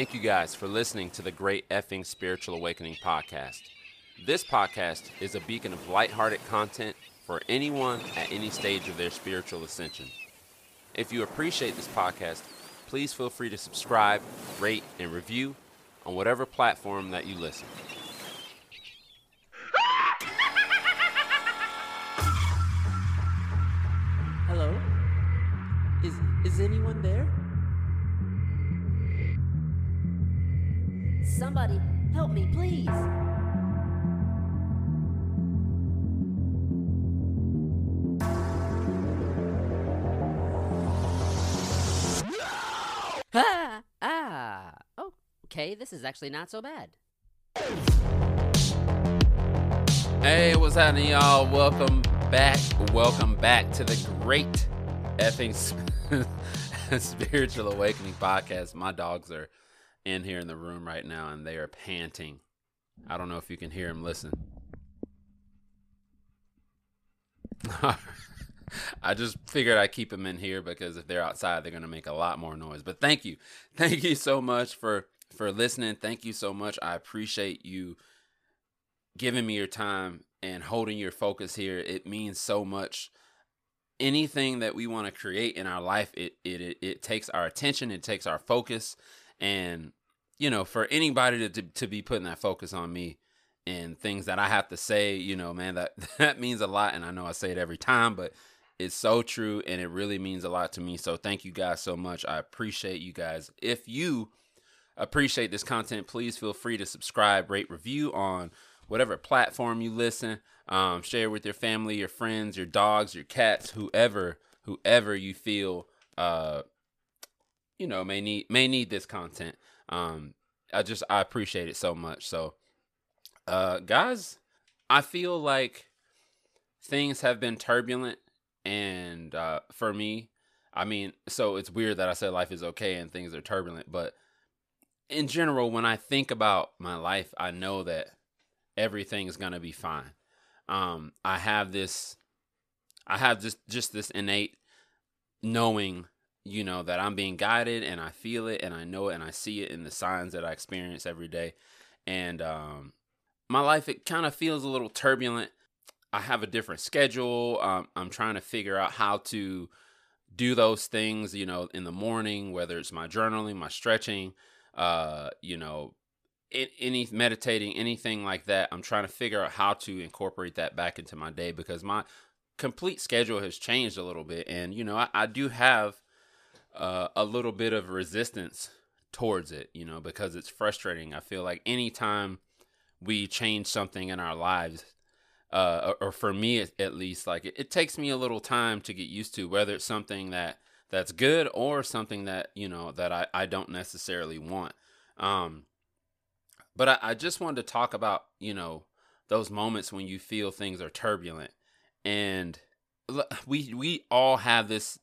Thank you guys for listening to the Great Effing Spiritual Awakening podcast. This podcast is a beacon of lighthearted content for anyone at any stage of their spiritual ascension. If you appreciate this podcast, please feel free to subscribe, rate, and review on whatever platform that you listen. Hello? Is is anyone there? Somebody help me, please. Ah, ah. Oh, okay, this is actually not so bad. Hey, what's happening, y'all? Welcome back. Welcome back to the Great Effing Spiritual Awakening podcast. My dogs are in here in the room right now and they are panting. I don't know if you can hear them. Listen. I just figured I'd keep them in here because if they're outside, they're going to make a lot more noise. But thank you. Thank you so much for for listening. Thank you so much. I appreciate you giving me your time and holding your focus here. It means so much. Anything that we want to create in our life, it, it it it takes our attention, it takes our focus, and you know, for anybody to to, to be putting that focus on me and things that I have to say, you know, man, that that means a lot. And I know I say it every time, but it's so true and it really means a lot to me. So thank you guys so much. I appreciate you guys. If you appreciate this content, please feel free to subscribe, rate, review on whatever platform you listen. Um, share with your family, your friends, your dogs, your cats, whoever, whoever you feel, uh, you know, may need may need this content. Um, I just I appreciate it so much. So, uh, guys, I feel like things have been turbulent and uh, for me, I mean, so it's weird that I said life is okay and things are turbulent, but in general, when I think about my life, I know that everything is gonna be fine. Um, I have this, I have just just this innate knowing, you know, that I'm being guided, and I feel it, and I know it, and I see it in the signs that I experience every day, and um, my life it kind of feels a little turbulent I have a different schedule. Um, I'm trying to figure out how to do those things, you know, in the morning, whether it's my journaling, my stretching, uh, you know, any meditating, anything like that. I'm trying to figure out how to incorporate that back into my day because my complete schedule has changed a little bit. And, you know, I, I do have uh, a little bit of resistance towards it, you know, because it's frustrating. I feel like anytime we change something in our lives, uh, or, or, for me at, least, like it, it, takes me a little time to get used to whether it's something that that's good or something that you know that I, I don't necessarily want. Um, but I, I just wanted to talk about you know those moments when you feel things are turbulent, and we we all have this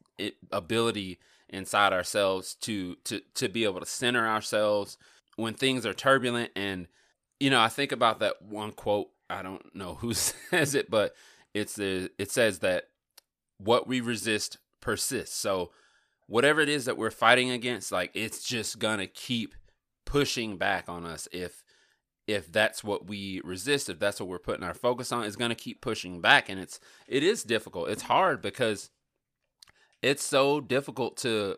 ability inside ourselves to to to be able to center ourselves when things are turbulent and you know i think about that one quote I don't know who says it, but it's the it says that what we resist persists. So whatever it is that we're fighting against, like it's just gonna keep pushing back on us if if that's what we resist, if that's what we're putting our focus on, it's gonna keep pushing back. And it's it is difficult. It's hard because it's so difficult to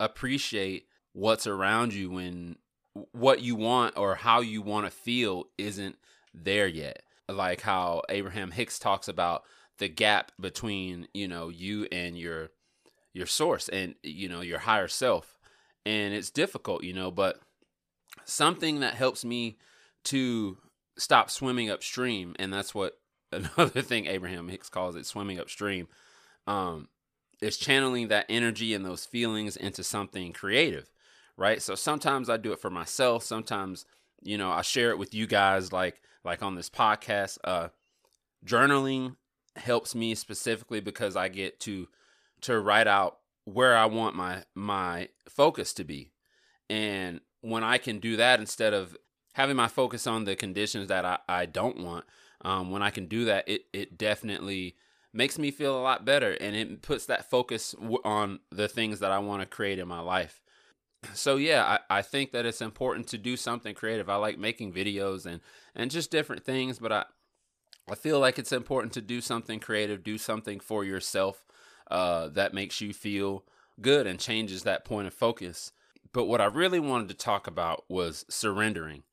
appreciate what's around you when what you want or how you want to feel isn't there yet. Like how Abraham Hicks talks about the gap between, you know, you and your your source and you know, your higher self. And it's difficult, you know, but something that helps me to stop swimming upstream and that's what another thing Abraham Hicks calls it swimming upstream um is channeling that energy and those feelings into something creative right so sometimes i do it for myself sometimes you know i share it with you guys like like on this podcast. Uh, journaling helps me specifically because I get to to write out where I want my my focus to be. And when I can do that instead of having my focus on the conditions that I, I don't want, um, when I can do that, it, it definitely makes me feel a lot better and it puts that focus on the things that I want to create in my life. so yeah, I, I think that it's important to do something creative. I like making videos and and just different things, but I I feel like it's important to do something creative, do something for yourself uh, that makes you feel good and changes that point of focus. But what I really wanted to talk about was surrendering.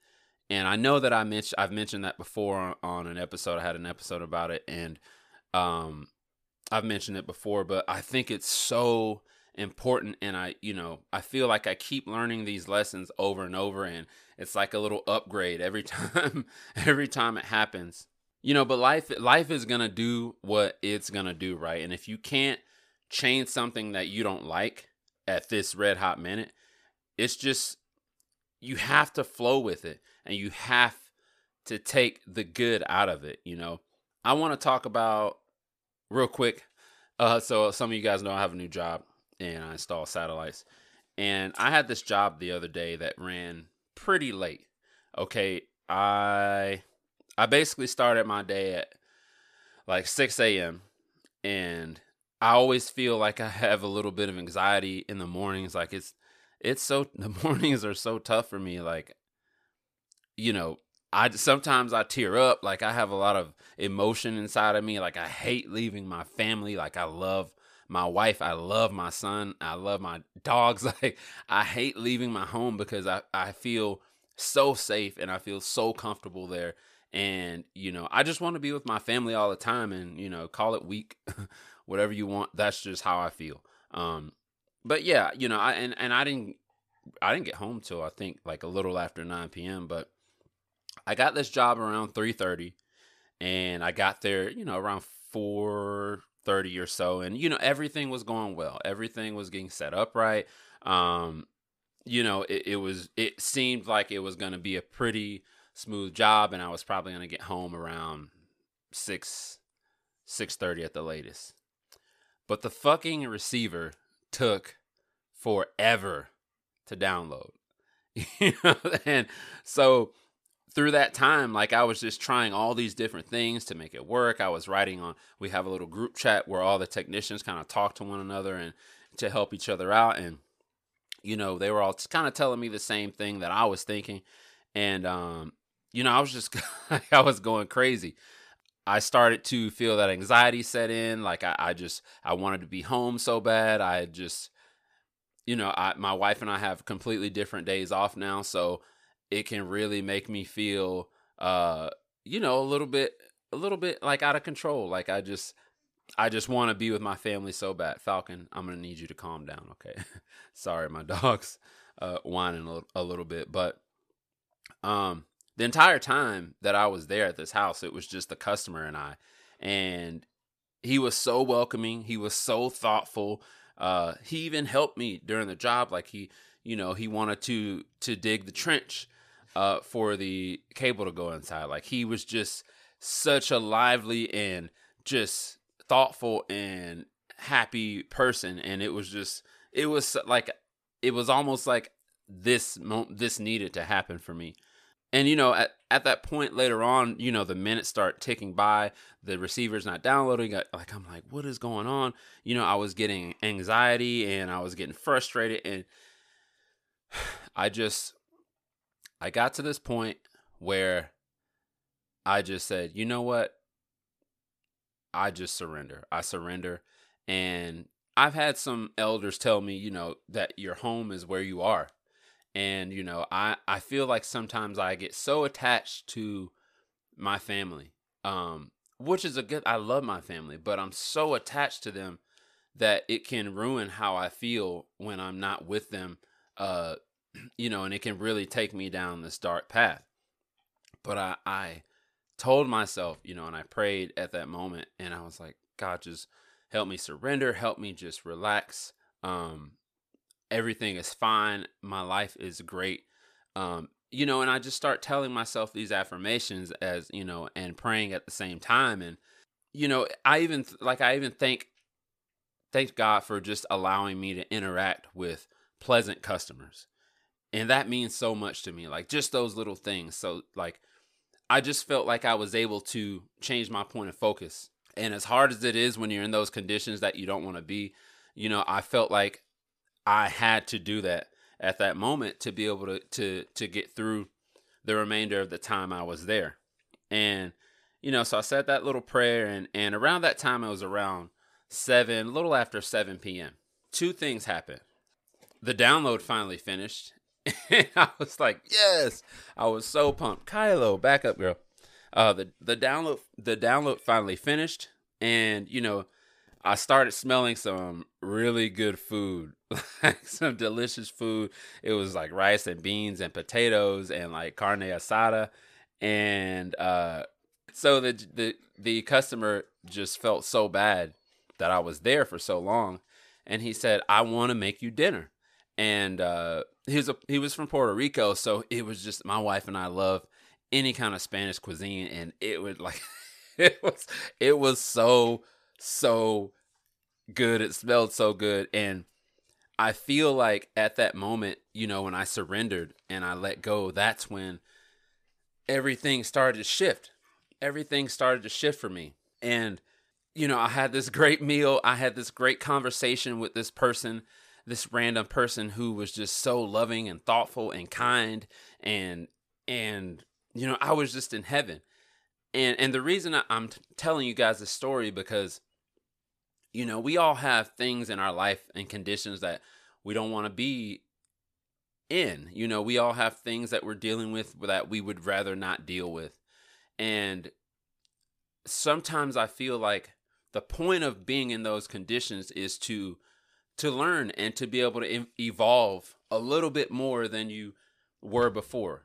And I know that I mentioned I've mentioned that before on an episode. I had an episode about it, and um, I've mentioned it before. But I think it's so important, and I, you know, I feel like I keep learning these lessons over and over, and it's like a little upgrade every time. every time it happens, you know. But life, life is gonna do what it's gonna do, right? And if you can't change something that you don't like at this red hot minute, it's just you have to flow with it and you have to take the good out of it, you know. I want to talk about real quick. Uh, so some of you guys know I have a new job and I install satellites. And I had this job the other day that ran pretty late. Okay, I I basically started my day at like 6 a.m. and I always feel like I have a little bit of anxiety in the mornings. Like it's it's so the mornings are so tough for me. Like you know, I sometimes I tear up. Like I have a lot of emotion inside of me. Like I hate leaving my family. Like I love my wife. I love my son. I love my dogs. Like I hate leaving my home because I, I feel so safe and I feel so comfortable there. And, you know, I just want to be with my family all the time and, you know, call it weak, whatever you want. That's just how I feel. Um, but yeah, you know, I, and, and I didn't, I didn't get home till I think like a little after 9 p.m. But I got this job around 3:30 and I got there, you know, around 4:30 or so and you know everything was going well. Everything was getting set up right. Um you know, it, it was it seemed like it was going to be a pretty smooth job and I was probably going to get home around 6 6:30 at the latest. But the fucking receiver took forever to download. you know, and so through that time, like I was just trying all these different things to make it work. I was writing on, we have a little group chat where all the technicians kind of talk to one another and to help each other out. And, you know, they were all kind of telling me the same thing that I was thinking. And, um, you know, I was just, I was going crazy. I started to feel that anxiety set in. Like I, I just, I wanted to be home so bad. I just, you know, I, my wife and I have completely different days off now. So, it can really make me feel uh you know a little bit a little bit like out of control like i just i just want to be with my family so bad. Falcon i'm gonna need you to calm down okay? Sorry my dog's uh whining a, a little bit but um the entire time that i was there at this house it was just the customer and i and he was so welcoming he was so thoughtful uh he even helped me during the job like he you know he wanted to to dig the trench uh, for the cable to go inside. Like he was just such a lively and just thoughtful and happy person, and it was just it was like it was almost like this this needed to happen for me. And you know, at, at that point later on, you know, the minutes start ticking by, the receiver's not downloading. like I'm like, what is going on? You know, I was getting anxiety and I was getting frustrated and I just I got to this point where I just said, you know what? I just surrender. I surrender. And I've had some elders tell me, you know, that your home is where you are. And, you know, I, I feel like sometimes I get so attached to my family, um, which is a good, I love my family, but I'm so attached to them that it can ruin how I feel when I'm not with them uh, you know, and it can really take me down this dark path. But I, I told myself, you know, and I prayed at that moment, and I was like, God, just help me surrender, help me just relax. Um, everything is fine. My life is great. Um, you know, and I just start telling myself these affirmations as, you know, and praying at the same time. And, you know, I even, like, I even thank, thank God for just allowing me to interact with pleasant customers and that means so much to me like just those little things so like i just felt like i was able to change my point of focus and as hard as it is when you're in those conditions that you don't want to be you know i felt like i had to do that at that moment to be able to to to get through the remainder of the time I was there. And you know, so I said that little prayer and and around that time it was around 7, a little after 7 p.m. Two things happened. The download finally finished. I was like, "Yes." I was so pumped. Kylo, back up, girl. Uh the the download the download finally finished and you know, I started smelling some really good food, like some delicious food. It was like rice and beans and potatoes and like carne asada, and uh, so the the the customer just felt so bad that I was there for so long, and he said, "I want to make you dinner," and uh, he was a, he was from Puerto Rico, so it was just my wife and I love any kind of Spanish cuisine, and it would like it was it was so so good. It smelled so good. And I feel like at that moment, you know, when I surrendered and I let go, that's when everything started to shift. Everything started to shift for me. And, you know, I had this great meal. I had this great conversation with this person, this random person who was just so loving and thoughtful and kind. And, and, you know, I was just in heaven. And, and the reason I'm telling you guys this story because you know, we all have things in our life and conditions that we don't want to be in. You know, we all have things that we're dealing with that we would rather not deal with. And sometimes I feel like the point of being in those conditions is to to learn and to be able to evolve a little bit more than you were before.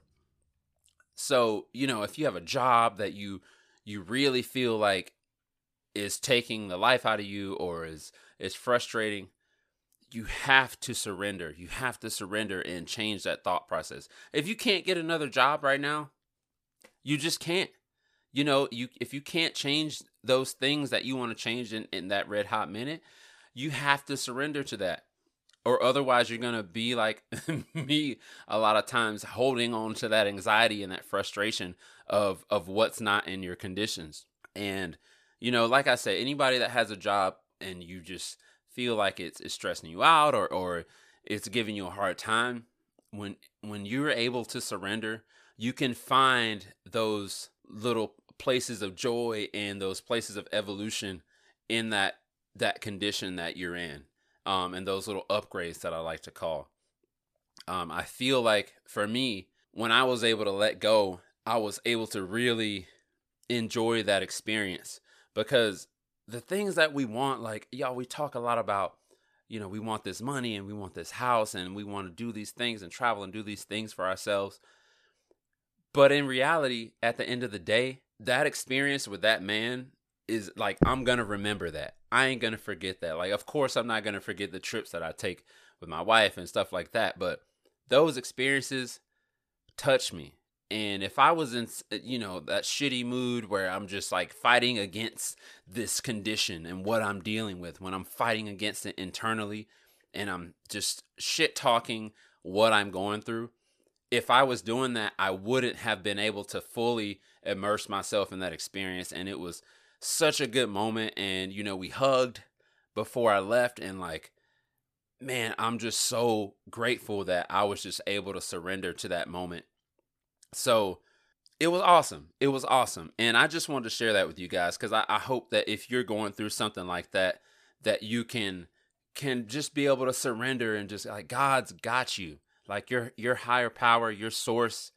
So, you know, if you have a job that you you really feel like is taking the life out of you or is is frustrating you have to surrender. You have to surrender and change that thought process. If you can't get another job right now you just can't. You know you if you can't change those things that you want to change in, in that red hot minute you have to surrender to that or otherwise you're going to be like me a lot of times holding on to that anxiety and that frustration of of what's not in your conditions. And you know, like I said, anybody that has a job and you just feel like it's it's stressing you out or or it's giving you a hard time, when when you're able to surrender, you can find those little places of joy and those places of evolution in that that condition that you're in. Um, and those little upgrades that I like to call. Um, I feel like for me, when I was able to let go, I was able to really enjoy that experience because the things that we want, like y'all, we talk a lot about, you know, we want this money and we want this house and we want to do these things and travel and do these things for ourselves. But in reality, at the end of the day, that experience with that man is like I'm gonna remember that. I ain't gonna forget that. Like, of course, I'm not gonna forget the trips that I take with my wife and stuff like that. But those experiences touch me and if I was in, you know, that shitty mood where I'm just like fighting against this condition and what I'm dealing with, when I'm fighting against it internally and I'm just shit talking what I'm going through, if I was doing that, I wouldn't have been able to fully immerse myself in that experience. And it was such a good moment. And, you know, we hugged before I left and like, man, I'm just so grateful that I was just able to surrender to that moment so it was awesome. It was awesome. And I just wanted to share that with you guys because I, I hope that if you're going through something like that, that you can can just be able to surrender and just like God's got you. Like your your higher power, your source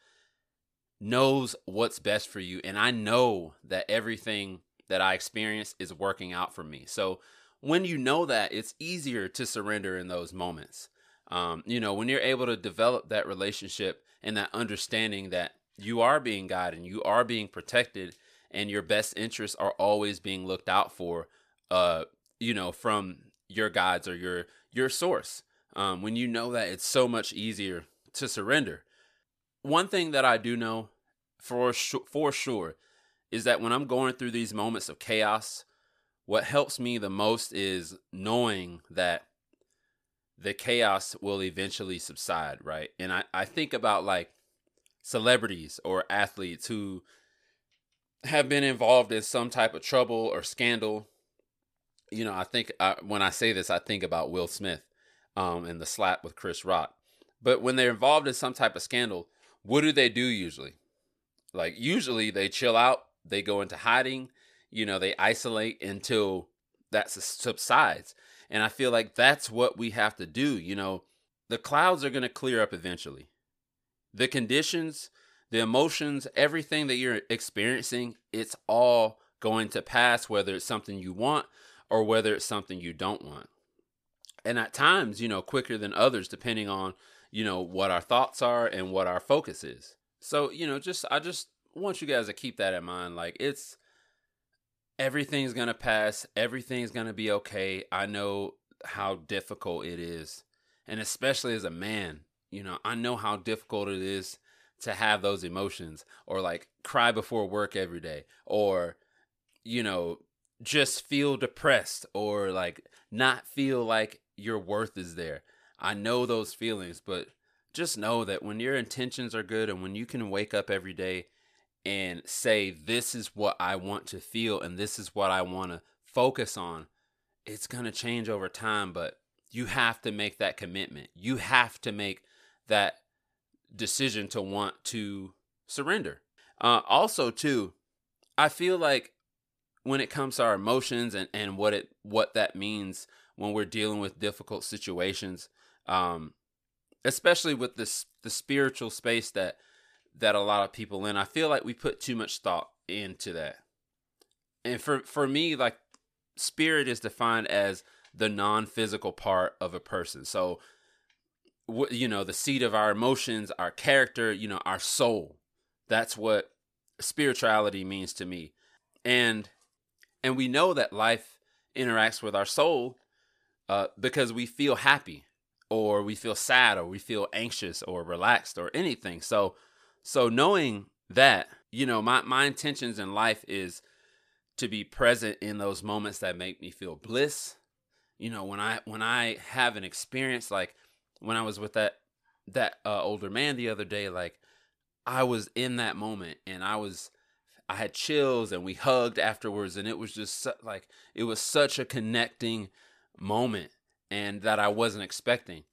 knows what's best for you. And I know that everything that I experience is working out for me. So when you know that, it's easier to surrender in those moments. Um, you know, when you're able to develop that relationship and that understanding that you are being guided and you are being protected and your best interests are always being looked out for uh you know from your guides or your your source um when you know that it's so much easier to surrender one thing that i do know for sure, for sure is that when i'm going through these moments of chaos what helps me the most is knowing that the chaos will eventually subside, right? And I, I think about like celebrities or athletes who have been involved in some type of trouble or scandal. You know, I think I, when I say this, I think about Will Smith um, and the slap with Chris Rock. But when they're involved in some type of scandal, what do they do usually? Like usually they chill out, they go into hiding, you know, they isolate until that subsides. And I feel like that's what we have to do, you know. The clouds are going to clear up eventually. The conditions, the emotions, everything that you're experiencing, it's all going to pass whether it's something you want or whether it's something you don't want. And at times, you know, quicker than others depending on you know, what our thoughts are and what our focus is. So, you know, just I just want you guys to keep that in mind. Like it's everything's to pass, everything's to be okay. I know how difficult it is. And especially as a man, you know, I know how difficult it is to have those emotions or like cry before work every day or you know, just feel depressed or like not feel like your worth is there. I know those feelings, but just know that when your intentions are good and when you can wake up every day and say, This is what I want to feel and this is what I want to focus on, it's going to change over time. But you have to make that commitment. You have to make that decision to want to surrender. Uh, also, too, I feel like when it comes to our emotions and, and what it what that means when we're dealing with difficult situations, um, especially with this the spiritual space that that a lot of people in. I feel like we put too much thought into that. And for for me, like spirit is defined as the non-physical part of a person. So you know, the seat of our emotions, our character, you know, our soul. That's what spirituality means to me. And and we know that life interacts with our soul uh, because we feel happy or we feel sad or we feel anxious or relaxed or anything. So so knowing that, you know, my my intentions in life is to be present in those moments that make me feel bliss. You know, when I when I have an experience like when I was with that that uh, older man the other day like I was in that moment and I was I had chills and we hugged afterwards and it was just su- like it was such a connecting moment and that I wasn't expecting.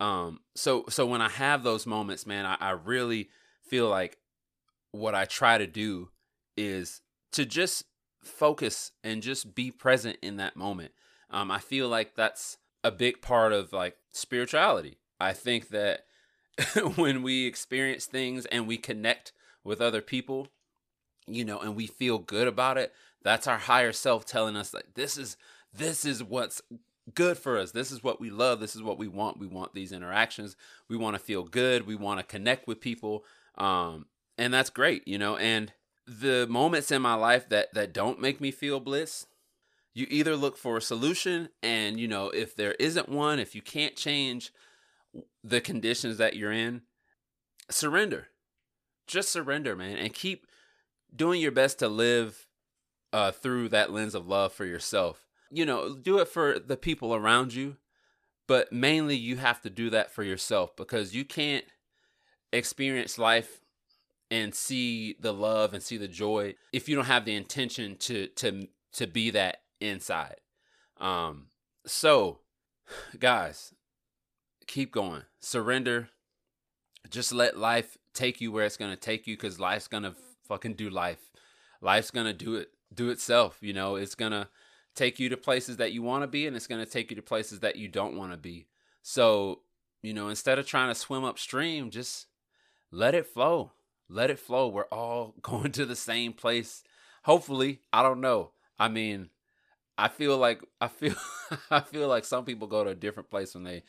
Um, so so when I have those moments, man, I, I really feel like what I try to do is to just focus and just be present in that moment. Um, I feel like that's a big part of like spirituality. I think that when we experience things and we connect with other people, you know, and we feel good about it, that's our higher self telling us like this is this is what's good for us. This is what we love. This is what we want. We want these interactions. We want to feel good. We want to connect with people. Um, and that's great, you know. And the moments in my life that that don't make me feel bliss, you either look for a solution, and you know, if there isn't one, if you can't change the conditions that you're in, surrender. Just surrender, man, and keep doing your best to live uh, through that lens of love for yourself you know, do it for the people around you, but mainly you have to do that for yourself because you can't experience life and see the love and see the joy if you don't have the intention to to to be that inside. Um so guys, keep going. Surrender. Just let life take you where it's going to take you cuz life's going to fucking do life. Life's going to do it do itself, you know. It's going to take you to places that you want to be and it's going to take you to places that you don't want to be. So, you know, instead of trying to swim upstream, just let it flow. Let it flow. We're all going to the same place. Hopefully, I don't know. I mean, I feel like I feel I feel like some people go to a different place when they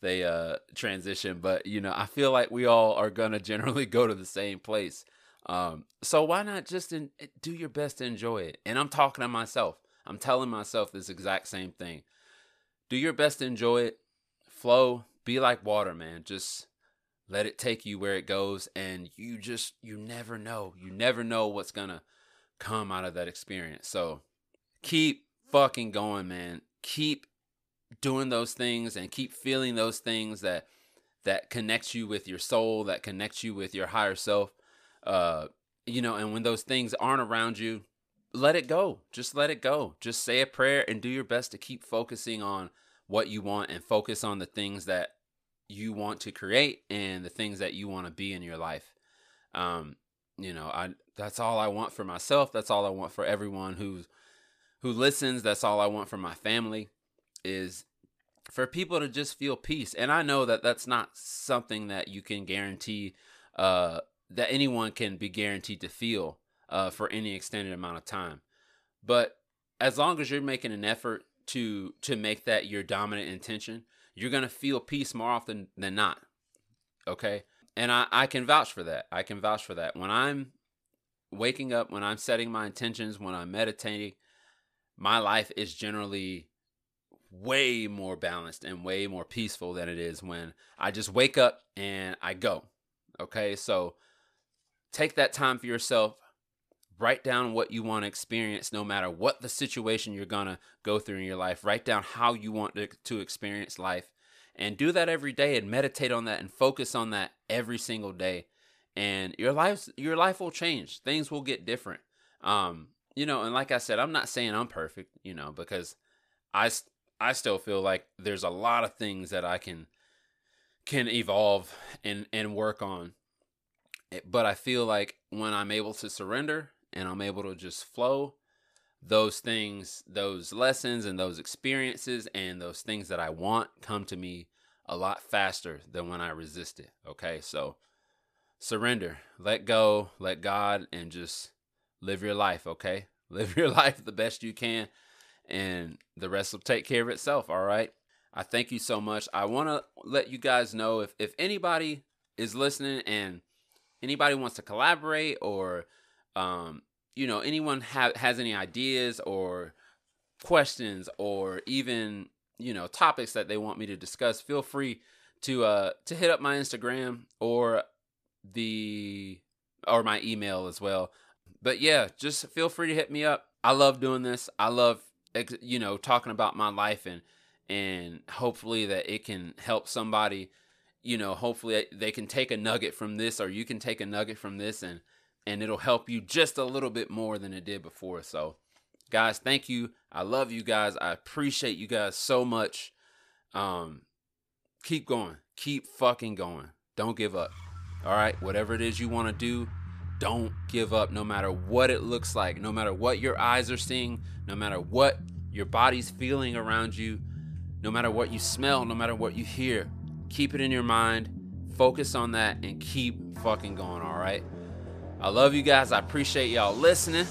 they uh transition, but you know, I feel like we all are going to generally go to the same place. Um so why not just in, do your best to enjoy it? And I'm talking to myself. I'm telling myself this exact same thing. Do your best to enjoy it. Flow. Be like water, man. Just let it take you where it goes. And you just, you never know. You never know what's to come out of that experience. So keep fucking going, man. Keep doing those things and keep feeling those things that that connects you with your soul that connects you with your higher self uh you know and when those things aren't around you let it go. Just let it go. Just say a prayer and do your best to keep focusing on what you want and focus on the things that you want to create and the things that you want to be in your life. Um, you know, I that's all I want for myself. That's all I want for everyone who's who listens. That's all I want for my family is for people to just feel peace. And I know that that's not something that you can guarantee uh, that anyone can be guaranteed to feel uh, for any extended amount of time. But as long as you're making an effort to to make that your dominant intention, you're gonna feel peace more often than not. Okay, and I I can vouch for that. I can vouch for that. When I'm waking up, when I'm setting my intentions, when I'm meditating, my life is generally way more balanced and way more peaceful than it is when I just wake up and I go. Okay, so take that time for yourself. Write down what you want to experience, no matter what the situation you're going to go through in your life. Write down how you want to, to experience life and do that every day and meditate on that and focus on that every single day. And your life, your life will change. Things will get different. Um, you know, and like I said, I'm not saying I'm perfect, you know, because I, I still feel like there's a lot of things that I can can evolve and and work on. But I feel like when I'm able to surrender and I'm able to just flow, those things, those lessons and those experiences and those things that I want come to me a lot faster than when I resist it. Okay? So surrender, let go, let God and just live your life, okay? Live your life the best you can and the rest will take care of itself. All right. I thank you so much. I want to let you guys know if, if anybody is listening and anybody wants to collaborate or, um, you know, anyone ha- has any ideas or questions or even, you know, topics that they want me to discuss, feel free to, uh, to hit up my Instagram or the, or my email as well. But yeah, just feel free to hit me up. I love doing this. I love you know talking about my life and and hopefully that it can help somebody you know hopefully they can take a nugget from this or you can take a nugget from this and and it'll help you just a little bit more than it did before. So guys thank you. I love you guys. I appreciate you guys so much. Um keep going. Keep fucking going. Don't give up. All right? Whatever it is you want to do don't give up no matter what it looks like, no matter what your eyes are seeing, no matter what your body's feeling around you, no matter what you smell, no matter what you hear. Keep it in your mind, focus on that, and keep fucking going, all right? I love you guys. I appreciate y'all listening,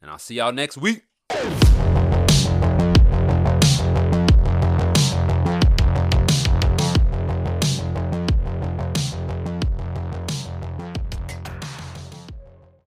and I'll see y'all next week.